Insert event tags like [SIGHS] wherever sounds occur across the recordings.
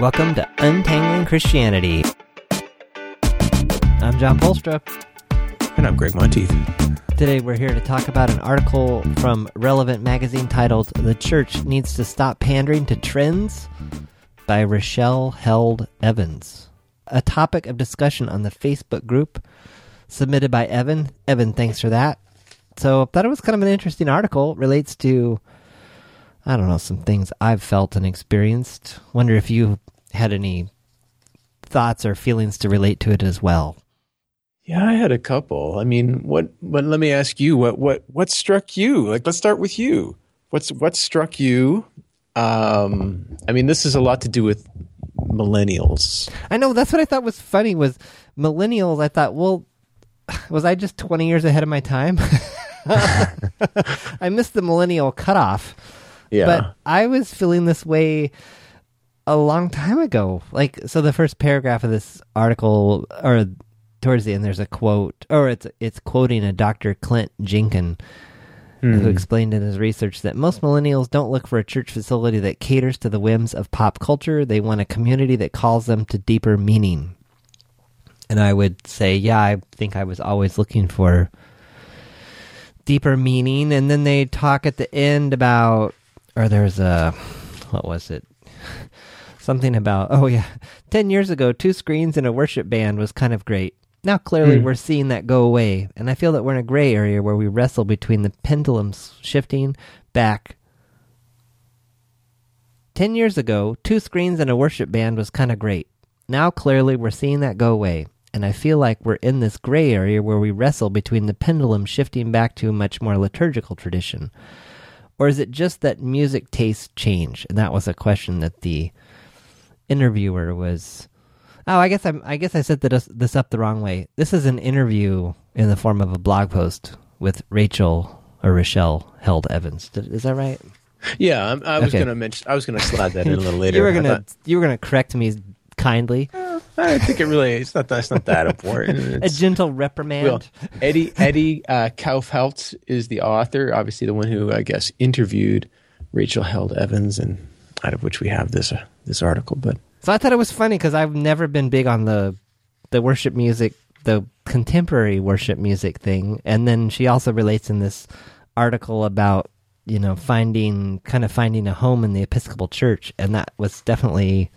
Welcome to Untangling Christianity. I'm John Polstra. And I'm Gregg Monteith. Today we're here to talk about an article from Relevant Magazine titled The Church Needs to Stop Pandering to Trends by Rochelle Held Evans. A topic of discussion on the Facebook group submitted by Evan. Evan, thanks for that. So I thought it was kind of an interesting article. It relates to I don't know, some things I've felt and experienced. Wonder if you had any thoughts or feelings to relate to it as well. Yeah, I had a couple. I mean, what but let me ask you, what what what struck you? Like let's start with you. What's what struck you? Um I mean, this is a lot to do with millennials. I know that's what I thought was funny was millennials. I thought, well, [SIGHS] was I just 20 years ahead of my time? [LAUGHS] I missed the millennial cutoff. Yeah. But I was feeling this way a long time ago. Like, so the first paragraph of this article, or towards the end, there's a quote, or it's it's quoting a Dr. Clint Jenkin, Hmm. who explained in his research that most millennials don't look for a church facility that caters to the whims of pop culture. They want a community that calls them to deeper meaning. And I would say, yeah, I think I was always looking for deeper meaning. And then they talk at the end about, or there's a, what was it? [LAUGHS] Something about, oh yeah, 10 years ago, two screens and a worship band was kind of great. Now, clearly, Hmm. we're seeing that go away. And I feel that we're in a gray area where we wrestle between the pendulums shifting back. 10 years ago, two screens and a worship band was kind of great. Now, clearly, we're seeing that go away. And I feel like we're in this gray area where we wrestle between the pendulum shifting back to a much more liturgical tradition. Or is it just that music tastes change? And that was a question that the interviewer was. Oh, I guess I'm. I guess I set this, this up the wrong way. This is an interview in the form of a blog post with Rachel or Rochelle Held Evans. Did- Is that right? Yeah, I'm, I was Okay. to mention I was going to slide that in a little [LAUGHS] later. you were gonna thought- you were gonna correct me kindly. I think it really it's not that's not that important. [LAUGHS] A It's- gentle reprimand. Well, Eddie Eddie uh, Kaufholz is the author, obviously the one who I guess interviewed Rachel Held Evans, and out of which we have this uh, this article. But So I thought it was funny because I've never been big on the the worship music, the contemporary worship music thing. And then she also relates in this article about you know finding kind of finding a home in the Episcopal Church, and that was definitely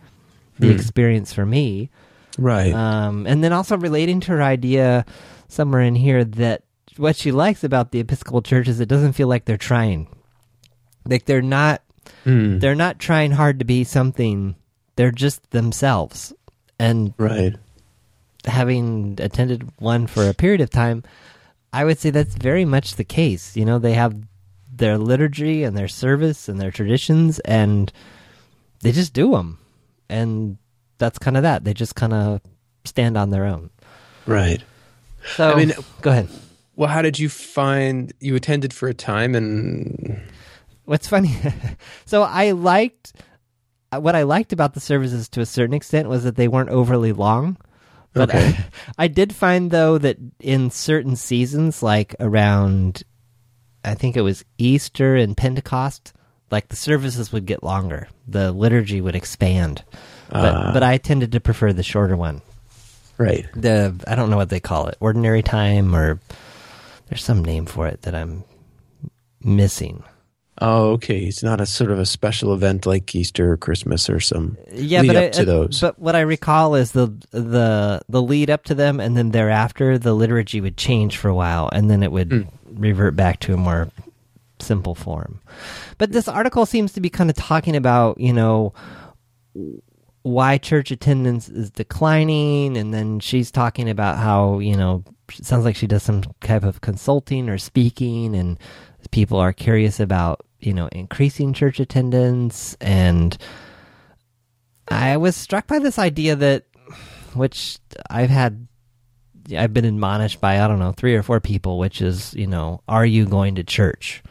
the Hmm. experience for me. Right, Um, and then also relating to her idea somewhere in here that what she likes about the Episcopal Church is it doesn't feel like they're trying, like they're not Hmm. they're not trying hard to be something. They're just themselves. And right, having attended one for a period of time i would say that's very much the case. You know they have their liturgy and their service and their traditions and they just do them and that's kind of that they just kind of stand on their own right. so I mean- go ahead Well, how did you find you attended for a time and What's funny? [LAUGHS] so I liked what I liked about the services to a certain extent was that they weren't overly long. But Okay. [LAUGHS] I, did find though that in certain seasons, like around, I think it was Easter and Pentecost, like the services would get longer, the liturgy would expand. But Ah. but I tended to prefer the shorter one. right? The I don't know what they call it, ordinary time, or there's some name for it that I'm missing. Oh, okay. It's not a sort of a special event like Easter or Christmas or some yeah, lead but up I, to those. But what I recall is the the the lead up to them, and then thereafter, the liturgy would change for a while, and then it would Hmm. revert back to a more simple form. But this article seems to be kind of talking about, you know, why church attendance is declining, and then she's talking about how you know sounds like she does some type of consulting or speaking, and people are curious about you know increasing church attendance and I was struck by this idea that, which I've had, I've been admonished by, I don't know, three or four people, which is, you know, are you going to church?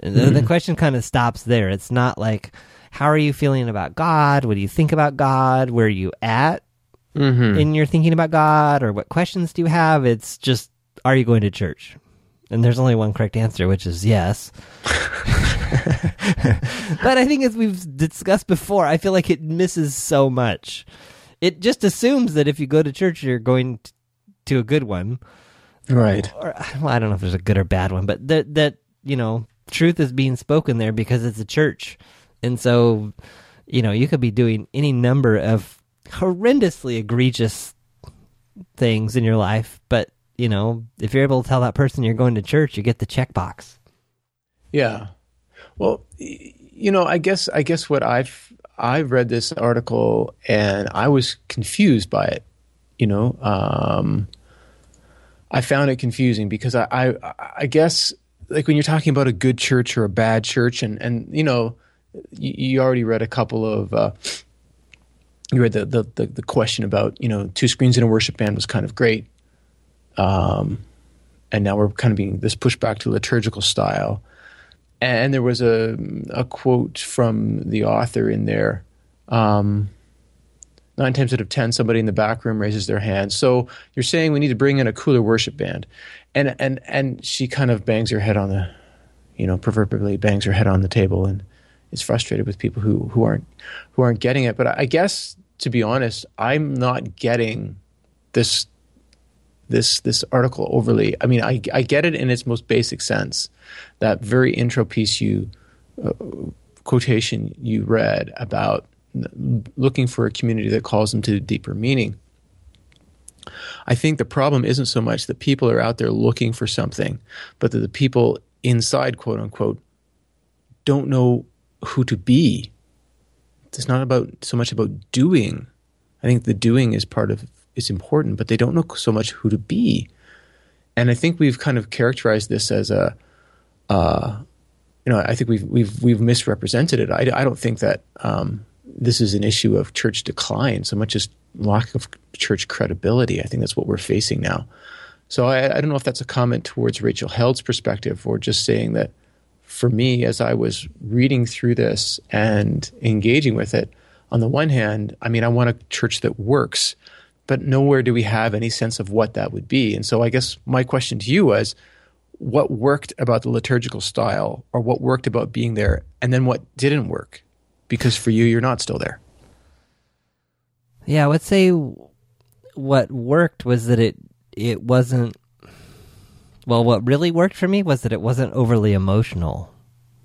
And The, the mm. question kind of stops there. It's not like, how are you feeling about God? What do you think about God? Where are you at Mhm. in your thinking about God? Or what questions do you have? It's just, are you going to church? And there's only one correct answer, which is yes. [LAUGHS] but I think as we've discussed before, I feel like it misses so much. It just assumes that if you go to church, you're going to a good one. Right. Or well, I don't know if there's a good or bad one, but that that you know truth is being spoken there because it's a church, and so you know you could be doing any number of horrendously egregious things in your life, but you know if you're able to tell that person you're going to church, you get the checkbox. Yeah. Well, you know, I guess I guess what I've I've read this article and I was confused by it. You know, um, I found it confusing because I, I I guess like when you're talking about a good church or a bad church, and and you know, you, you already read a couple of. Uh, you read the, the, the the question about you know two screens in a worship band was kind of great, um, and now we're kind of being this pushback to liturgical style and there was a a quote from the author in there. Um, nine times out of ten, somebody in the back room raises their hand. So you're saying we need to bring in a cooler worship band, and and and she kind of bangs her head on the, you know, proverbially bangs her head on the table and is frustrated with people who who aren't who aren't getting it. But I guess to be honest, I'm not getting this this this article overly. I mean, I I get it in its most basic sense. That very intro piece you uh, quotation you read about looking for a community that calls them to deeper meaning. I think the problem isn't so much that people are out there looking for something, but that the people inside, quote unquote, don't know who to be. It's not about so much about doing. I think the doing is part of is important, but they don't know so much who to be. And I think we've kind of characterized this as a, uh, you know, I think we've we've we've misrepresented it. I, I don't think that um, this is an issue of church decline so much as lack of church credibility. I think that's what we're facing now. So I, I don't know if that's a comment towards Rachel Held's perspective or just saying that for me, as I was reading through this and engaging with it, on the one hand, I mean, I want a church that works, but nowhere do we have any sense of what that would be. And so I guess my question to you was what worked about the liturgical style or what worked about being there and then what didn't work? Because for you, you're not still there. Yeah, I would say what worked was that it it wasn't well what really worked for me was that it wasn't overly emotional.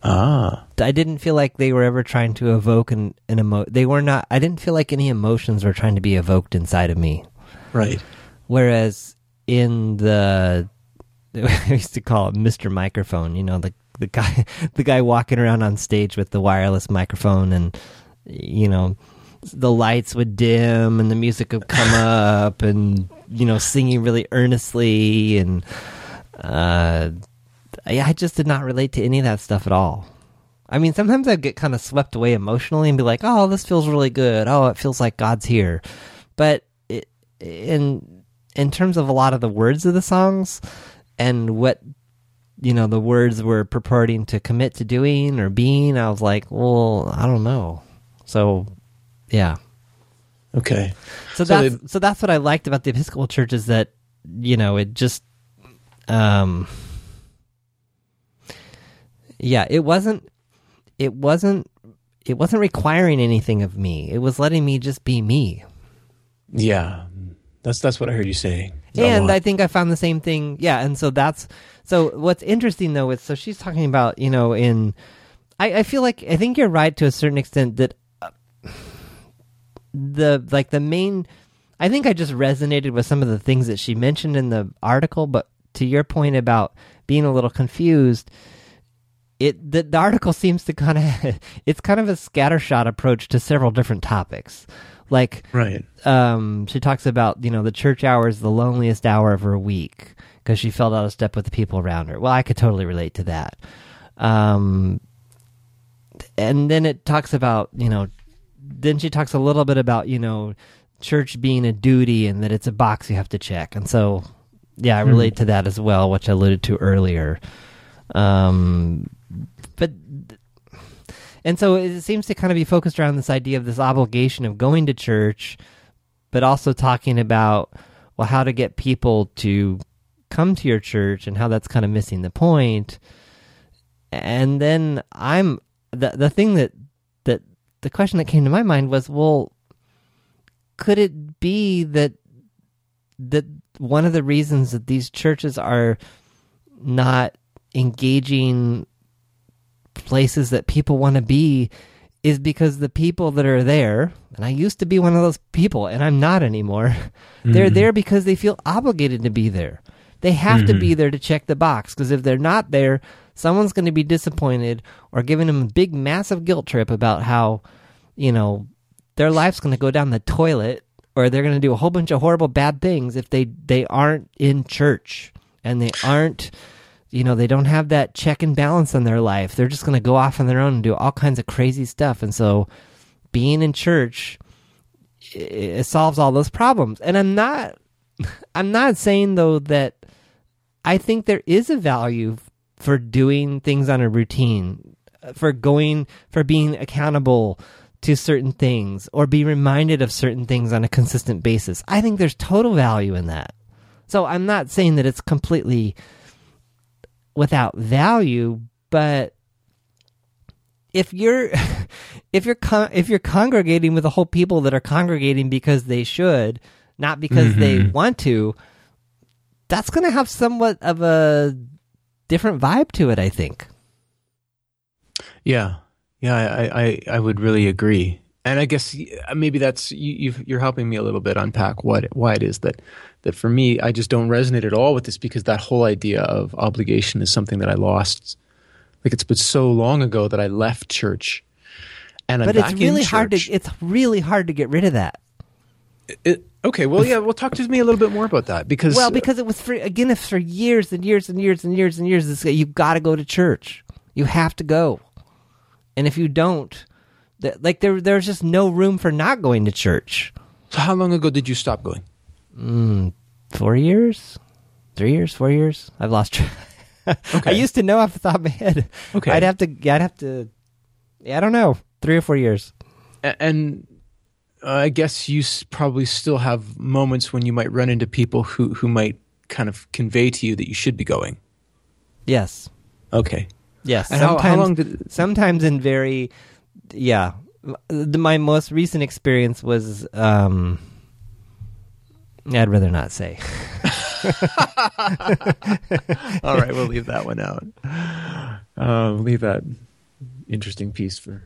Ah. I didn't feel like they were ever trying to evoke an, an emo they were not I didn't feel like any emotions were trying to be evoked inside of me. Right. Whereas in the [LAUGHS] I used to call it Mr. Microphone, you know, the the guy [LAUGHS] the guy walking around on stage with the wireless microphone and you know the lights would dim and the music would come [LAUGHS] up and you know singing really earnestly and uh I, I just did not relate to any of that stuff at all. I mean, sometimes I'd get kind of swept away emotionally and be like, "Oh, this feels really good. Oh, it feels like God's here." But it, in in terms of a lot of the words of the songs and what you know the words were purporting to commit to doing or being, I was like, "Well, I don't know." So, yeah. Okay. So, So that's they- so that's what I liked about the Episcopal Church is that you know it just um yeah it wasn't it wasn't it wasn't requiring anything of me it was letting me just be me Yeah. That's that's what I heard you saying. and I think I found the same thing. Yeah, and so that's so. What's interesting though is so she's talking about you know in. I, I feel like I think you're right to a certain extent that uh, the like the main. I think I just resonated with some of the things that she mentioned in the article, but to your point about being a little confused, it the, the article seems to kind of [LAUGHS] it's kind of a scattershot approach to several different topics, like right. um, she talks about you know the church hour is the loneliest hour of her week because she felt out of step with the people around her. Well, I could totally relate to that. Um, and then it talks about you know, then she talks a little bit about you know, church being a duty and that it's a box you have to check. And so, yeah, I relate to that as well, which I alluded to earlier. Um, but and so it seems to kind of be focused around this idea of this obligation of going to church, but also talking about well how to get people to come to your church and how that's kind of missing the point. and then I'm the the thing that that the question that came to my mind was, well, could it be that that one of the reasons that these churches are not engaging places that people want to be is because the people that are there, and I used to be one of those people, and I'm not anymore. [LAUGHS] They're mm-hmm. there because they feel obligated to be there. They have to be mm-hmm. there to check the box because if they're not there, someone's going to be disappointed or giving them a big, massive guilt trip about how, you know, their life's going to go down the toilet or they're going to do a whole bunch of horrible bad things if they they aren't in church and they aren't you know they don't have that check and balance in their life. They're just going to go off on their own and do all kinds of crazy stuff. And so being in church it, it solves all those problems. And i'm not [LAUGHS] i'm not saying though that i think there is a value for doing things on a routine for going for being accountable to certain things or be reminded of certain things on a consistent basis. I think there's total value in that. So I'm not saying that it's completely without value, but if you're [LAUGHS] if you're con- if you're congregating with a whole people that are congregating because they should, not because mm-hmm. they want to, that's going to have somewhat of a different vibe to it, I think. Yeah, yeah, I, I, I would really agree. And I guess uh, maybe that's you, you're helping me a little bit unpack what why it is that that for me I just don't resonate at all with this because that whole idea of obligation is something that I lost. Like it's been so long ago that I left church, and I'm but it's really hard to it's really hard to get rid of that. It, okay, well, yeah, well, talk to me a little bit more about that because well, because it was for again, if for years and years and years and years and years, you've got to go to church. You have to go. And if you don't, th- like there, there's just no room for not going to church. So how long ago did you stop going? Mm, four years, three years, four years. I've lost track. [LAUGHS] okay. I used to know off the top of my head. Okay, I'd have to. I'd have to. Yeah, I don't know. Three or four years. And uh, I guess you probably still have moments when you might run into people who who might kind of convey to you that you should be going. Yes. Okay. Yes. And sometimes, how, how long did? Sometimes in very, yeah. The, my most recent experience was. um I'd rather not say. [LAUGHS] All right, we'll leave that one out. Uh, leave that interesting piece for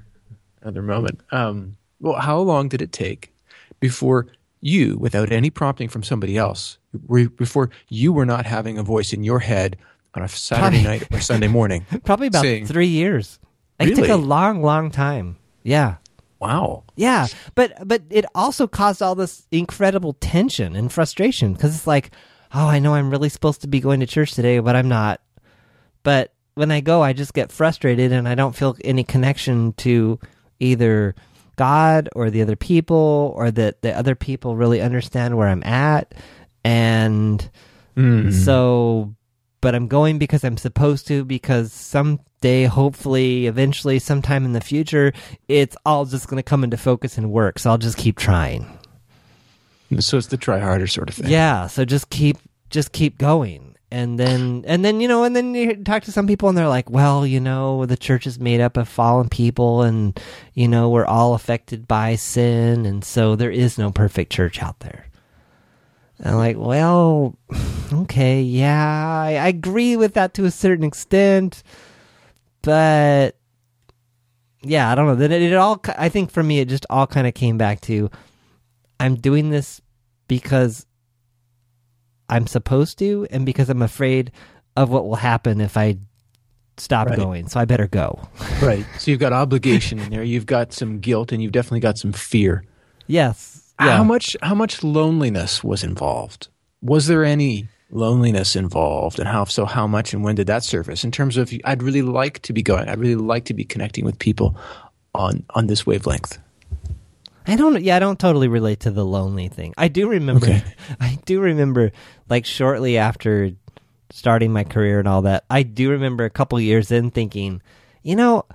another moment. Um, well, how long did it take before you, without any prompting from somebody else, before you were not having a voice in your head on a Saturday probably, night or Sunday morning. [LAUGHS] Probably about saying, three years. It really? took a long, long time. Yeah. Wow. Yeah, but but it also caused all this incredible tension and frustration because it's like, oh, I know I'm really supposed to be going to church today, but I'm not. But when I go, I just get frustrated and I don't feel any connection to either God or the other people or that the other people really understand where I'm at. And mm. so but I'm going because I'm supposed to because someday, hopefully, eventually, sometime in the future, it's all just going to come into focus and work. So I'll just keep trying. So it's the try harder sort of thing. Yeah. So just keep, just keep going. And then, and then, you know, and then you talk to some people and they're like, well, you know, the church is made up of fallen people and, you know, we're all affected by sin. And so there is no perfect church out there. And I'm like, well, okay, yeah, I, I agree with that to a certain extent, but yeah, I don't know. That it, it all, I think for me, it just all kind of came back to, I'm doing this because I'm supposed to, and because I'm afraid of what will happen if I stop right. going. So I better go. right. So you've got obligation in there. You've got some guilt, and you've definitely got some fear. Yes yeah. How much how much loneliness was involved? Was there any loneliness involved and how so how much and when did that surface in terms of I'd really like to be going I'd really like to be connecting with people on on this wavelength. I don't yeah, I don't totally relate to the lonely thing. I do remember okay. [LAUGHS] I do remember like shortly after starting my career and all that. I do remember a couple years in thinking, you know,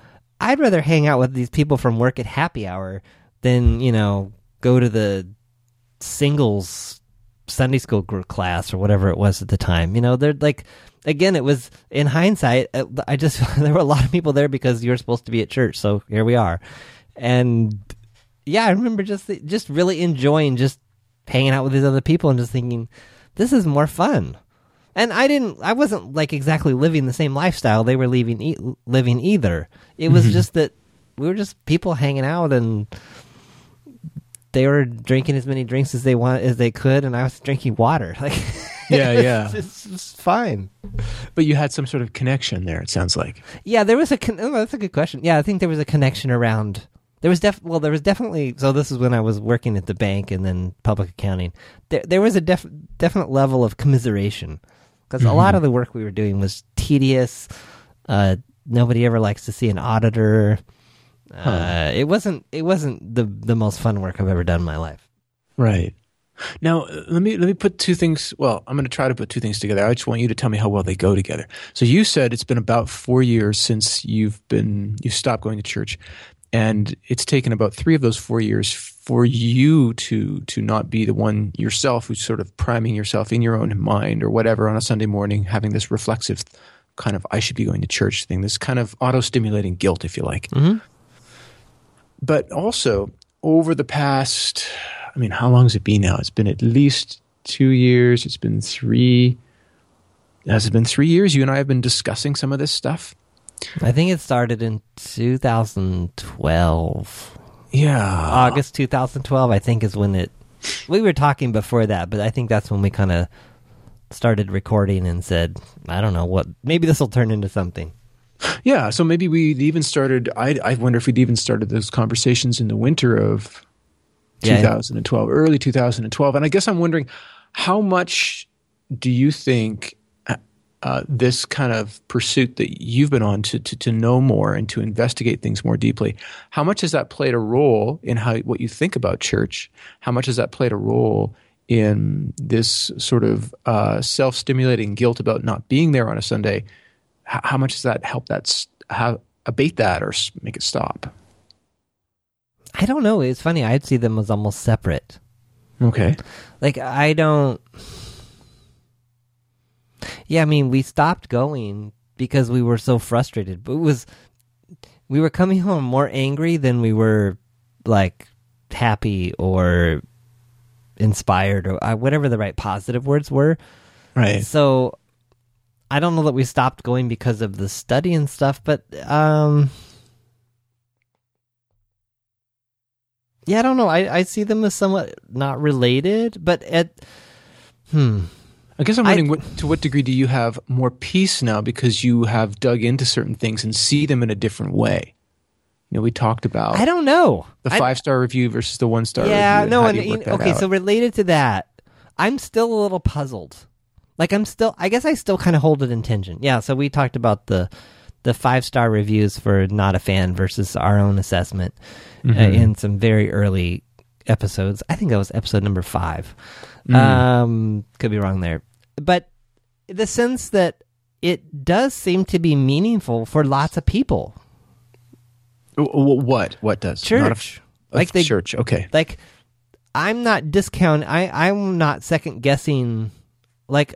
I'd rather hang out with these people from work at happy hour than, you know, go to the singles Sunday school group class or whatever it was at the time. You know, they're like, again, it was in hindsight. uh, I just [LAUGHS] there were a lot of people there because you were supposed to be at church, so here we are. And yeah, I remember just just really enjoying just hanging out with these other people and just thinking, this is more fun. And I didn't, I wasn't like exactly living the same lifestyle they were living, e- living either. It was just that we were just people hanging out and they were drinking as many drinks as they want as they could, and I was drinking water. [LAUGHS] Like, Yeah, [LAUGHS] yeah. it's, it's fine. But you had some sort of connection there. It sounds like. Yeah, there was a. Con- oh, that's a good question. Yeah, I think there was a connection around. There was def. Well, there was definitely. So this is when I was working at the bank and then public accounting. There, there was a def- definite level of commiseration because a lot of the work we were doing was tedious. Uh, nobody ever likes to see an auditor. Uh, It wasn't. It wasn't the the most fun work I've ever done in my life. Right. Now, uh, let me let me put two things. Well, I'm going to try to put two things together. I just want you to tell me how well they go together. So you said it's been about four years since you've been you stopped going to church, and it's taken about three of those four years for you to to not be the one yourself who's sort of priming yourself in your own mind or whatever on a Sunday morning, having this reflexive kind of I should be going to church thing, this kind of auto stimulating guilt, if you like. But also over the past, I mean, how long has it been now? It's been at least two years. It's been three. Has it been three years? You and I have been discussing some of this stuff. I think it started in 2012. Yeah. August 2012, I think, is when it. We were talking before that, but I think that's when we kind of started recording and said, I don't know what. Maybe this will turn into something. Yeah. So maybe we'd even started. I, I wonder if we'd even started those conversations in the winter of Yeah. 2012, early 2012. And I guess I'm wondering how much do you think uh, uh, this kind of pursuit that you've been on to, to, to know more and to investigate things more deeply, how much has that played a role in how what you think about church? How much has that played a role in this sort of uh, self-stimulating guilt about not being there on a Sunday? How, how much does that help that how, abate that or make it stop? I don't know. It's funny. I'd see them as almost separate. Okay. Like, I don't. Yeah, I mean, we stopped going because we were so frustrated. But it was. We were coming home more angry than we were, like, happy or inspired or uh, whatever the right positive words were. Right. So I don't know that we stopped going because of the study and stuff, but um Yeah, I don't know. I, I see them as somewhat not related, but at hmm. I guess I'm wondering what, to what degree do you have more peace now because you have dug into certain things and see them in a different way? You know, we talked about I don't know. the five star review versus the one star review. Yeah, review. no, and do you work you- that okay, out? so related to that, I'm still a little puzzled. Like I'm still I guess I still kind of hold it in tension. Yeah, so we talked about the the five star reviews for not a fan versus our own assessment uh, Mm-hmm. in some very early episodes. I think that was episode number 5. Mm. Um could be wrong there. But the sense that it does seem to be meaningful for lots of people. What? What does Not a f- Church. like they church? Okay. like i'm not discount i i'm not second guessing like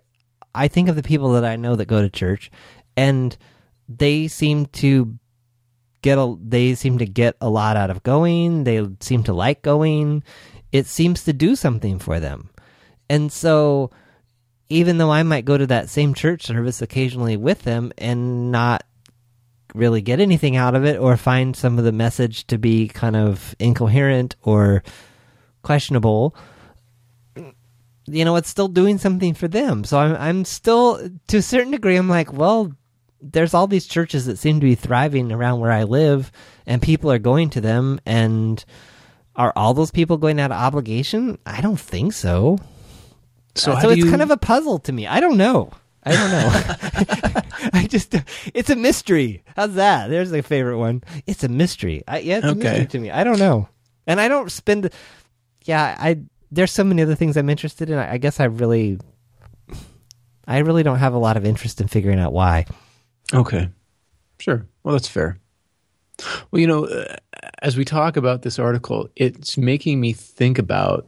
i think of the people that i know that go to church and they seem to get a they seem to get a lot out of going. They seem to like going. It seems to do something for them. And so even though i might go to that same church service occasionally with them and not really get anything out of it or find some of the message to be kind of incoherent or questionable you know it's still doing something for them. So i'm i'm still to a certain degree i'm like well there's all these churches that seem to be thriving around where i live and people are going to them and are all those people going out of obligation? I don't think so. So, Uh, so it's you, kind of a puzzle to me. I don't know. I don't know. [LAUGHS] I just it's a mystery. How's that? There's a favorite one. It's a mystery. I, yeah it's a mystery to me. I don't know. And i don't spend yeah i there's so many other things i'm interested in i, I guess i really i really don't have a lot of interest in figuring out why Okay. Sure. Well, that's fair. Well, you know, uh, as we talk about this article, it's making me think about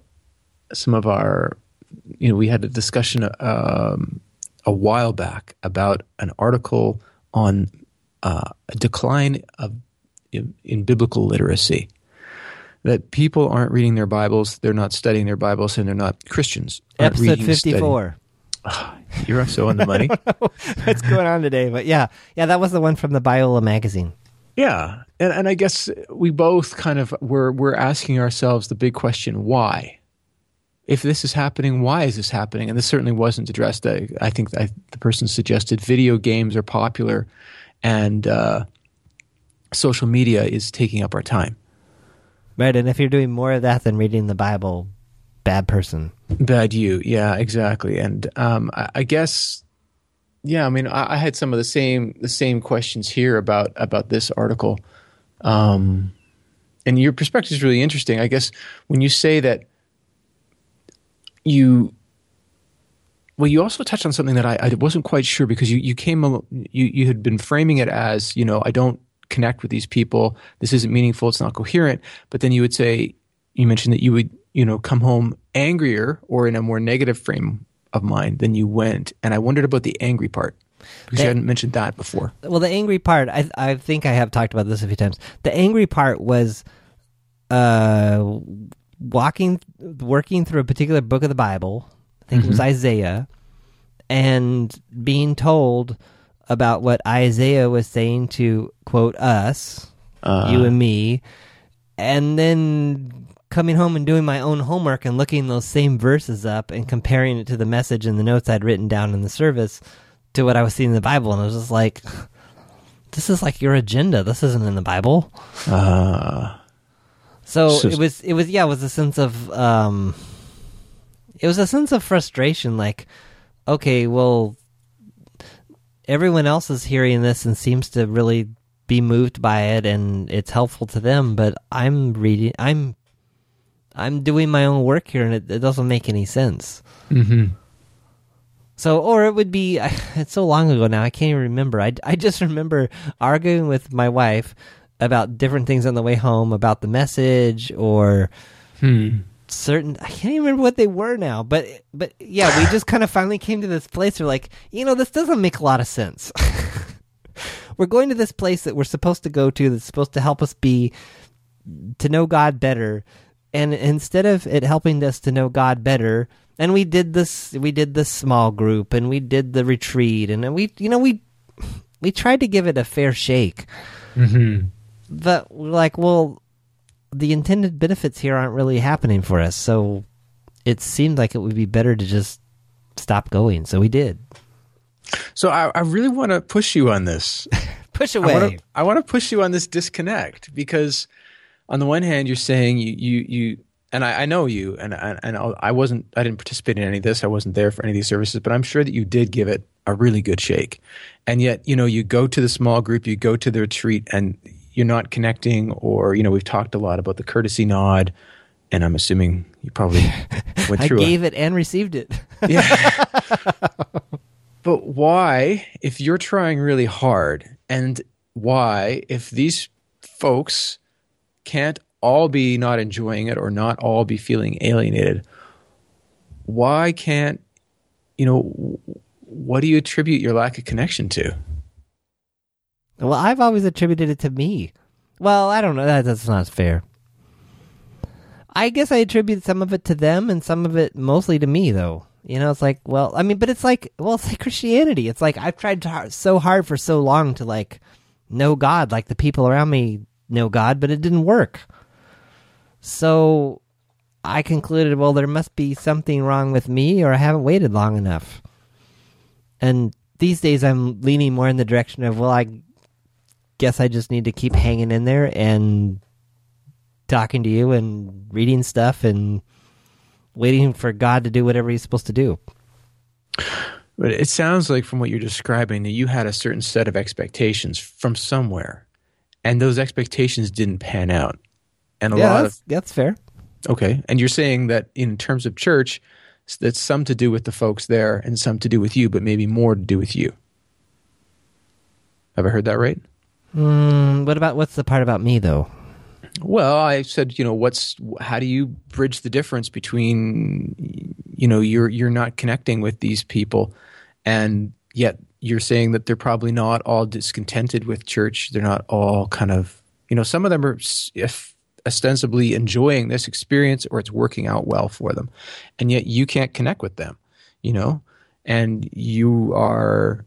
some of our you know, we had a discussion um, a while back about an article on uh, a decline of in, in biblical literacy. That people aren't reading their Bibles, they're not studying their Bibles, and they're not Christians. Episode studying. 54. [SIGHS] You're so on the money. [LAUGHS] What's going on today? But yeah, yeah, that was the one from the Biola magazine. Yeah, and and I guess we both kind of were we're asking ourselves the big question: Why? If this is happening, why is this happening? And this certainly wasn't addressed. I, I think I, the person suggested video games are popular, and uh, social media is taking up our time. Right, and if you're doing more of that than reading the Bible, bad person. Bad you, yeah, exactly. And um, I, I guess, yeah, I mean, I, I had some of the same the same questions here about about this article, um, and your perspective is really interesting. I guess when you say that you, well, you also touched on something that I, I wasn't quite sure because you you came you you had been framing it as you know I don't connect with these people. This isn't meaningful. It's not coherent. But then you would say you mentioned that you would you know come home angrier or in a more negative frame of mind than you went. And I wondered about the angry part because That- you hadn't mentioned that before. Well, the angry part, I I think I have talked about this a few times. The angry part was uh walking working through a particular book of the Bible. I think it was Isaiah and being told about what Isaiah was saying to quote us, Uh, you and me, and then coming home and doing my own homework and looking those same verses up and comparing it to the message and the notes I'd written down in the service to what I was seeing in the Bible, and I was just like, "This is like your agenda. This isn't in the Bible." uh, So So- it was, it was, yeah, it was a sense of, um, it was a sense of frustration. Like, okay, well, everyone else is hearing this and seems to really be moved by it, and it's helpful to them. But I'm reading, I'm, I'm doing my own work here, and it, it doesn't make any sense. mhm. So, or it would be, [LAUGHS] it's so long ago now, I can't even remember. I, I just remember arguing with my wife about different things on the way home, about the message or Hmm. Certain, I can't even remember what they were now. But, but yeah, we just kind of finally came to this place where like, you know, this doesn't make a lot of sense. [LAUGHS] we're going to this place that we're supposed to go to that's supposed to help us be, to know God better. And instead of it helping us to know God better, and we did this, we did this small group, and we did the retreat, and we, you know, we we tried to give it a fair shake. Mm-hmm. But we're like, well, the intended benefits here aren't really happening for us, so it seemed like it would be better to just stop going. So we did. So I, I really want to push you on this. [LAUGHS] Push away. I want to push you on this disconnect because on the one hand you're saying you you you and I, I know you and I, and I wasn't I didn't participate in any of this I wasn't there for any of these services but I'm sure that you did give it a really good shake and yet you know you go to the small group you go to the retreat and you're not connecting or you know we've talked a lot about the courtesy nod and I'm assuming you probably [LAUGHS] went I through a- gave it and received it. yeah. [LAUGHS] but why, if you're trying really hard, and why, if these folks can't all be not enjoying it or not all be feeling alienated, why can't, you know, what do you attribute your lack of connection to? Well, I've always attributed it to me. Well, I don't know. That, that's not fair. I guess I attribute some of it to them and some of it mostly to me, though. You know, it's like, well, I mean, but it's like, well, it's like [LAUGHS] Christianity. It's like I've tried to, so hard for so long to like know God, like the people around me know God, but it didn't work. So I concluded, well, there must be something wrong with me, or I haven't waited long enough. And these days, I'm leaning more in the direction of, well, I guess I just need to keep hanging in there and talking to you and reading stuff and waiting for God to do whatever He's supposed to do. But it sounds like from what you're describing that you had a certain set of expectations from somewhere, and those expectations didn't pan out. And a yeah, lot that's, that's fair. okay, and you're saying that in terms of church, that's some to do with the folks there and some to do with you, but maybe more to do with you. Have I heard that right? Mm, what about what's the part about me though? Well, I said, you know, what's how do you bridge the difference between you know you're you're not connecting with these people, and yet you're saying that they're probably not all discontented with church. They're not all kind of you know some of them are if ostensibly enjoying this experience or it's working out well for them, and yet you can't connect with them. You know, and you are.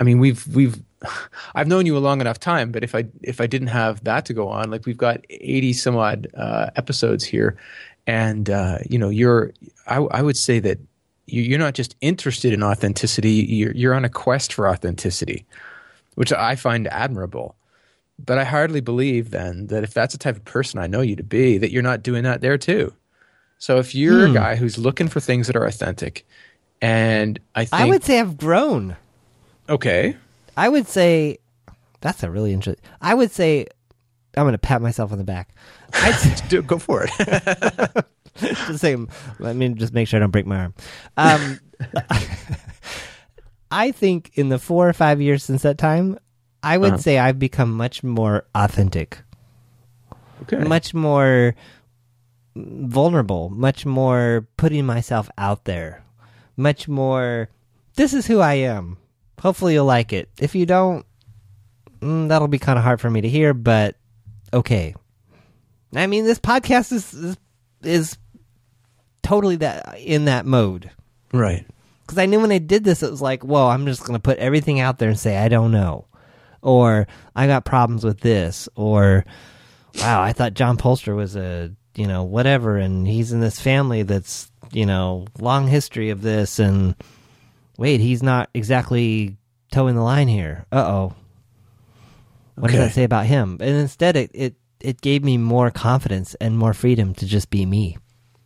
I mean, we've we've [SIGHS] I've known you a long enough time, but if I if I didn't have that to go on, like we've got eighty some odd uh, episodes here, and uh, you know, you're I, I would say that you're not just interested in authenticity; you're you're on a quest for authenticity, which I find admirable. But I hardly believe then that if that's the type of person I know you to be, that you're not doing that there too. So if you're hmm. a guy who's looking for things that are authentic, and I think I would say I've grown. Okay. I would say that's a really interesting. I would say I'm going to pat myself on the back. I'd [LAUGHS] Do, go for it. [LAUGHS] just say, let me just make sure I don't break my arm. Um, [LAUGHS] I think in the four or five years since that time, I would uh-huh. say I've become much more authentic. Okay. Much more vulnerable, much more putting myself out there, much more this is who I am. Hopefully you'll like it. If you don't, mm, that'll be kind of hard for me to hear, but okay. I mean, this podcast is is, is totally that in that mode, right? Because I knew when I did this, it was like, whoa, I'm just going to put everything out there and say I don't know, or I got problems with this, or wow, I thought John Polstra was a you know whatever, and he's in this family that's you know long history of this, and wait, he's not exactly toeing the line here. Uh oh. What okay. does that say about him? And instead, it, it, it gave me more confidence and more freedom to just be me.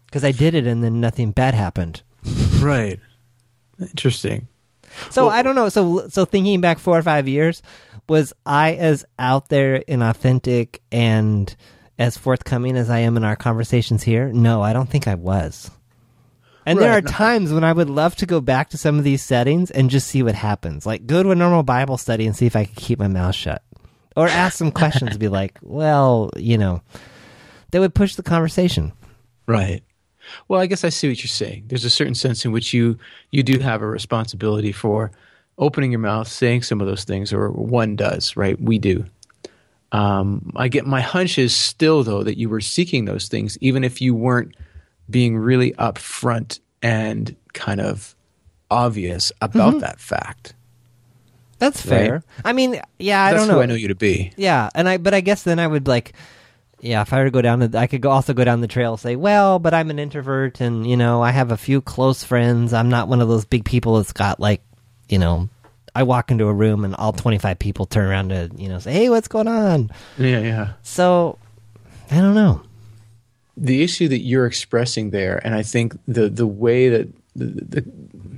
Because I did it and then nothing bad happened. right. Interesting. So well, I don't know. So so thinking back four or five years, was I as out there and authentic and as forthcoming as I am in our conversations here? No, I don't think I was. And right. there are times when I would love to go back to some of these settings and just see what happens. Like go to a normal Bible study and see if I can keep my mouth shut. Or ask some questions be [LAUGHS] like, well, you know, they would push the conversation. Right. Well, I guess I see what you're saying. There's a certain sense in which you you do have a responsibility for opening your mouth, saying some of those things, or one does, right? We do. Um, I get my hunch is still though that you were seeking those things, even if you weren't being really upfront and kind of obvious about mm-hmm. that fact. That's fair. Right? I mean, yeah, I That's don't know. Who I know you to be. Yeah, and I, but I guess then I would like, yeah, if I were to go down the, I could go, also go down the trail. Say, well, but I'm an introvert, and you know, I have a few close friends. I'm not one of those big people that's got like, you know, I walk into a room and all 25 people turn around to you know say, hey, what's going on? Yeah, yeah. So, I don't know the issue that you're expressing there, and I think the the way that the the,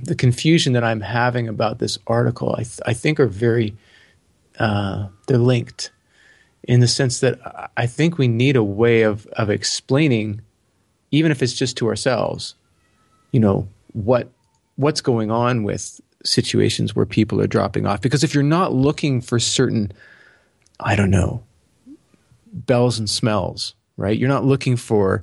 the confusion that I'm having about this article, I th- I think are very uh, they're linked in the sense that I think we need a way of of explaining, even if it's just to ourselves, you know what what's going on with situations where people are dropping off. Because if you're not looking for certain, I don't know, bells and smells right? You're not looking for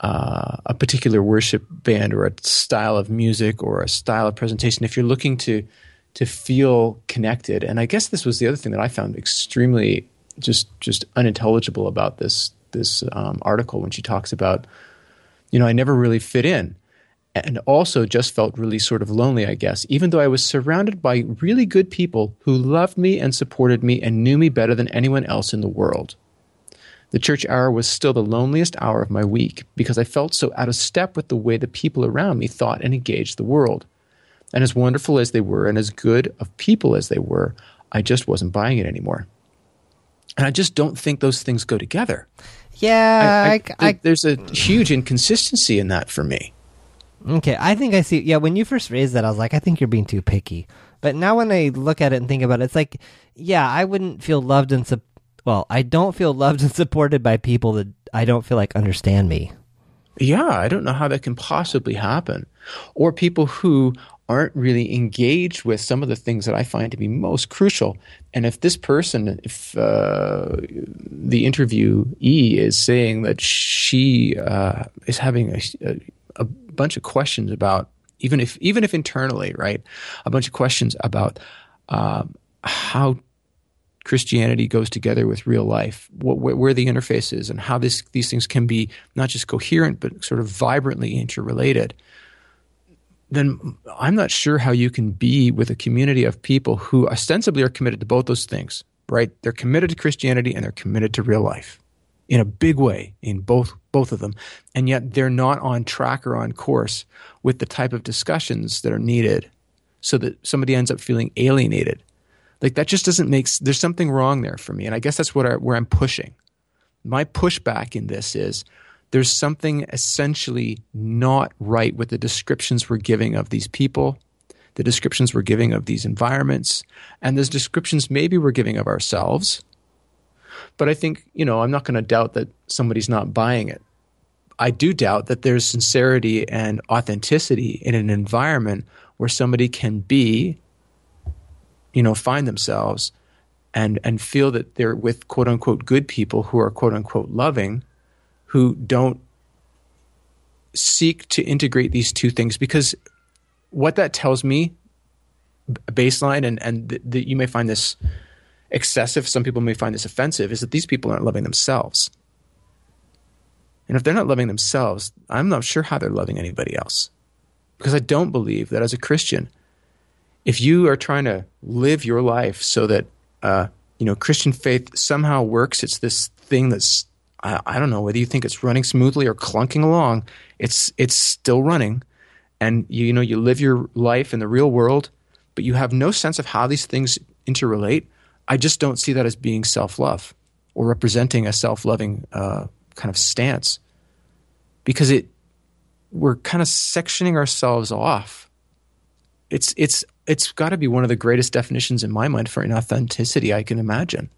uh, a particular worship band or a style of music or a style of presentation. If you're looking to to feel connected, and I guess this was the other thing that I found extremely just just unintelligible about this this um, article when she talks about, you know, I never really fit in. And also just felt really sort of lonely, I guess, even though I was surrounded by really good people who loved me and supported me and knew me better than anyone else in the world. The church hour was still the loneliest hour of my week because I felt so out of step with the way the people around me thought and engaged the world. And as wonderful as they were and as good of people as they were, I just wasn't buying it anymore. And I just don't think those things go together. Yeah, I, I, I, there's a huge inconsistency in that for me. Okay, I think I see. Yeah, when you first raised that, I was like, I think you're being too picky. But now when I look at it and think about it, it's like, yeah, I wouldn't feel loved and su- well, I don't feel loved and supported by people that I don't feel like understand me. Yeah, I don't know how that can possibly happen. Or people who aren't really engaged with some of the things that I find to be most crucial. And if this person, if uh, the interviewee is saying that she uh, is having a, a, a bunch of questions about even if even if internally, right? A bunch of questions about um, how Christianity goes together with real life, what, where the interface is, and how this, these things can be not just coherent but sort of vibrantly interrelated. Then I'm not sure how you can be with a community of people who ostensibly are committed to both those things, right? They're committed to Christianity and they're committed to real life in a big way in both both of them and yet they're not on track or on course with the type of discussions that are needed so that somebody ends up feeling alienated like that just doesn't make there's something wrong there for me and i guess that's what I, where i'm pushing my pushback in this is there's something essentially not right with the descriptions we're giving of these people the descriptions we're giving of these environments and the descriptions maybe we're giving of ourselves but I think, you know, I'm not going to doubt that somebody's not buying it. I do doubt that there's sincerity and authenticity in an environment where somebody can be, you know, find themselves and and feel that they're with quote unquote good people who are quote unquote loving, who don't seek to integrate these two things because what that tells me baseline and and th- th- you may find this excessive, some people may find this offensive, is that these people aren't loving themselves. And if they're not loving themselves, I'm not sure how they're loving anybody else. Because I don't believe that as a Christian, if you are trying to live your life so that uh, you know Christian faith somehow works, it's this thing that's I, I don't know whether you think it's running smoothly or clunking along. It's it's still running, and you, you know you live your life in the real world, but you have no sense of how these things interrelate. I just don't see that as being self love or representing a self loving uh, kind of stance because it we're kind of sectioning ourselves off. It's it's it's got to be one of the greatest definitions in my mind for inauthenticity I can imagine.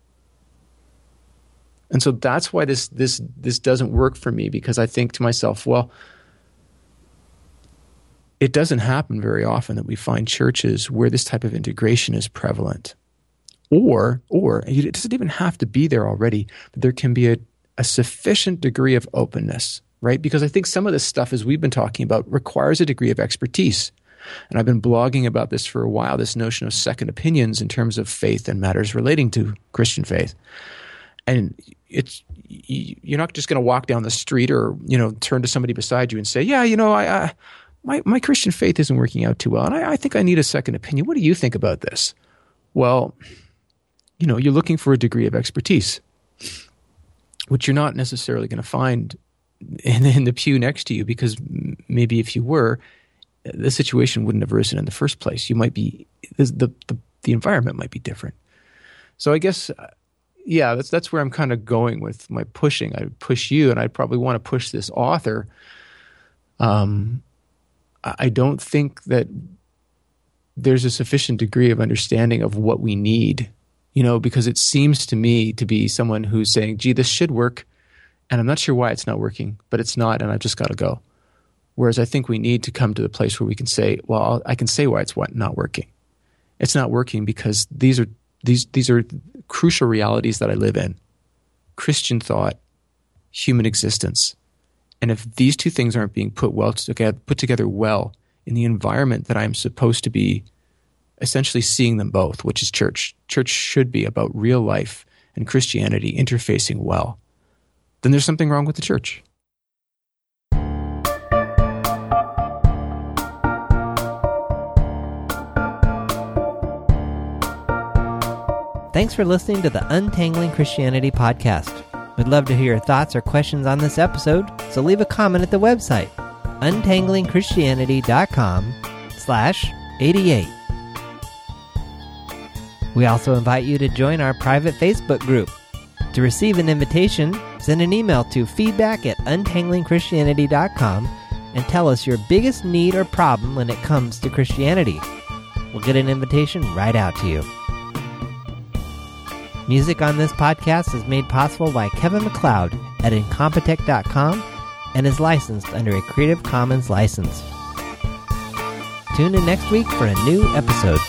And so that's why this this this doesn't work for me because I think to myself, well, it doesn't happen very often that we find churches where this type of integration is prevalent. Or or it doesn't even have to be there already but there can be a, a sufficient degree of openness right? Because i think some of this stuff as we've been talking about requires a degree of expertise and i've been blogging about this for a while this notion of second opinions in terms of faith and matters relating to christian faith. And it's you're not just going to walk down the street or you know turn to somebody beside you and say yeah you know i, I my, my christian faith isn't working out too well and I, I think i need a second opinion. What do you think about this? Well you know, you're looking for a degree of expertise, which you're not necessarily going to find in, in the pew next to you because maybe if you were, the situation wouldn't have arisen in the first place. You might be the the, the environment might be different. So I guess yeah, that's that's where I'm kind of going with my pushing. I push you, and I probably want to push this author. Um, I don't think that there's a sufficient degree of understanding of what we need you know, because it seems to me to be someone who's saying, gee, this should work. And I'm not sure why it's not working, but it's not. And I've just got to go. Whereas I think we need to come to the place where we can say, well, I can say why it's not working. It's not working because these are, these, these are crucial realities that I live in Christian thought, human existence. And if these two things aren't being put well together, put together well in the environment that I'm supposed to be essentially seeing them both, which is church. Church should be about real life and Christianity interfacing well. Then there's something wrong with the church. Thanks for listening to the Untangling Christianity podcast. We'd love to hear your thoughts or questions on this episode, so leave a comment at the website, untanglingchristianity.com slash 88. We also invite you to join our private Facebook group. To receive an invitation, send an email to feedback at untanglingchristianity.com and tell us your biggest need or problem when it comes to Christianity. We'll get an invitation right out to you. Music on this podcast is made possible by Kevin MacLeod at Incompetech.com and is licensed under a Creative Commons license. Tune in next week for a new episode.